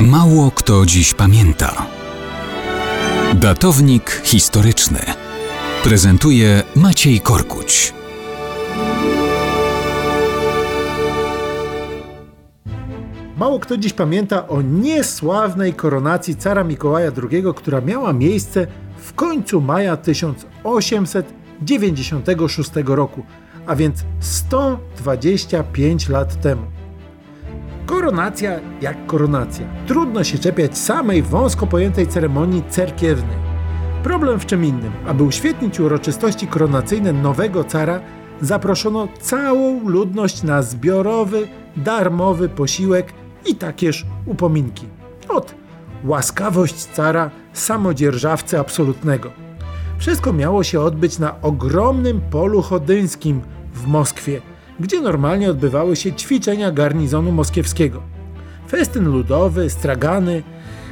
Mało kto dziś pamięta. Datownik historyczny prezentuje Maciej Korkuć. Mało kto dziś pamięta o niesławnej koronacji cara Mikołaja II, która miała miejsce w końcu maja 1896 roku, a więc 125 lat temu. Koronacja jak koronacja. Trudno się czepiać samej wąsko pojętej ceremonii cerkiewnej. Problem w czym innym. Aby uświetnić uroczystości koronacyjne nowego cara, zaproszono całą ludność na zbiorowy, darmowy posiłek i takież upominki. Od łaskawość cara samodzierżawcy absolutnego. Wszystko miało się odbyć na ogromnym polu chodyńskim w Moskwie, gdzie normalnie odbywały się ćwiczenia garnizonu moskiewskiego. Festyn ludowy, stragany,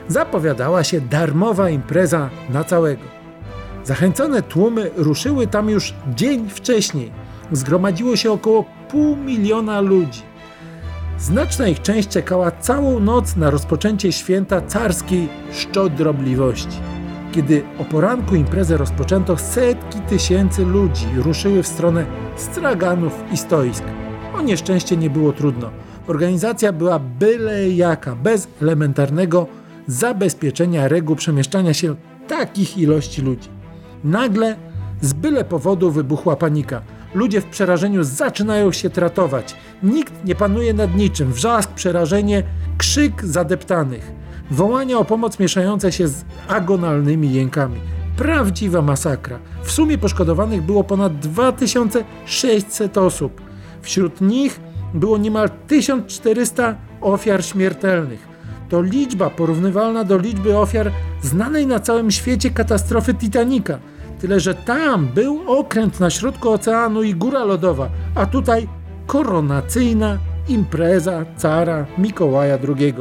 zapowiadała się darmowa impreza na całego. Zachęcone tłumy ruszyły tam już dzień wcześniej. Zgromadziło się około pół miliona ludzi. Znaczna ich część czekała całą noc na rozpoczęcie święta carskiej szczodrobliwości. Kiedy o poranku imprezę rozpoczęto, setki tysięcy ludzi ruszyły w stronę straganów i stoisk. O nieszczęście nie było trudno. Organizacja była byle jaka, bez elementarnego zabezpieczenia reguł przemieszczania się takich ilości ludzi. Nagle z byle powodu wybuchła panika. Ludzie w przerażeniu zaczynają się tratować. Nikt nie panuje nad niczym. Wrzask, przerażenie, krzyk zadeptanych. Wołania o pomoc mieszające się z agonalnymi jękami. Prawdziwa masakra. W sumie poszkodowanych było ponad 2600 osób. Wśród nich było niemal 1400 ofiar śmiertelnych. To liczba porównywalna do liczby ofiar znanej na całym świecie katastrofy Titanica. Tyle, że tam był okręt na środku oceanu i góra lodowa, a tutaj koronacyjna impreza cara Mikołaja II.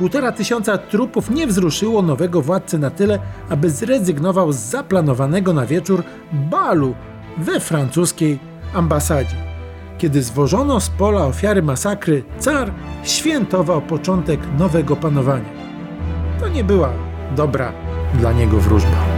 Półtora tysiąca trupów nie wzruszyło nowego władcy na tyle, aby zrezygnował z zaplanowanego na wieczór balu we francuskiej ambasadzie. Kiedy zwożono z pola ofiary masakry, car świętował początek nowego panowania. To nie była dobra dla niego wróżba.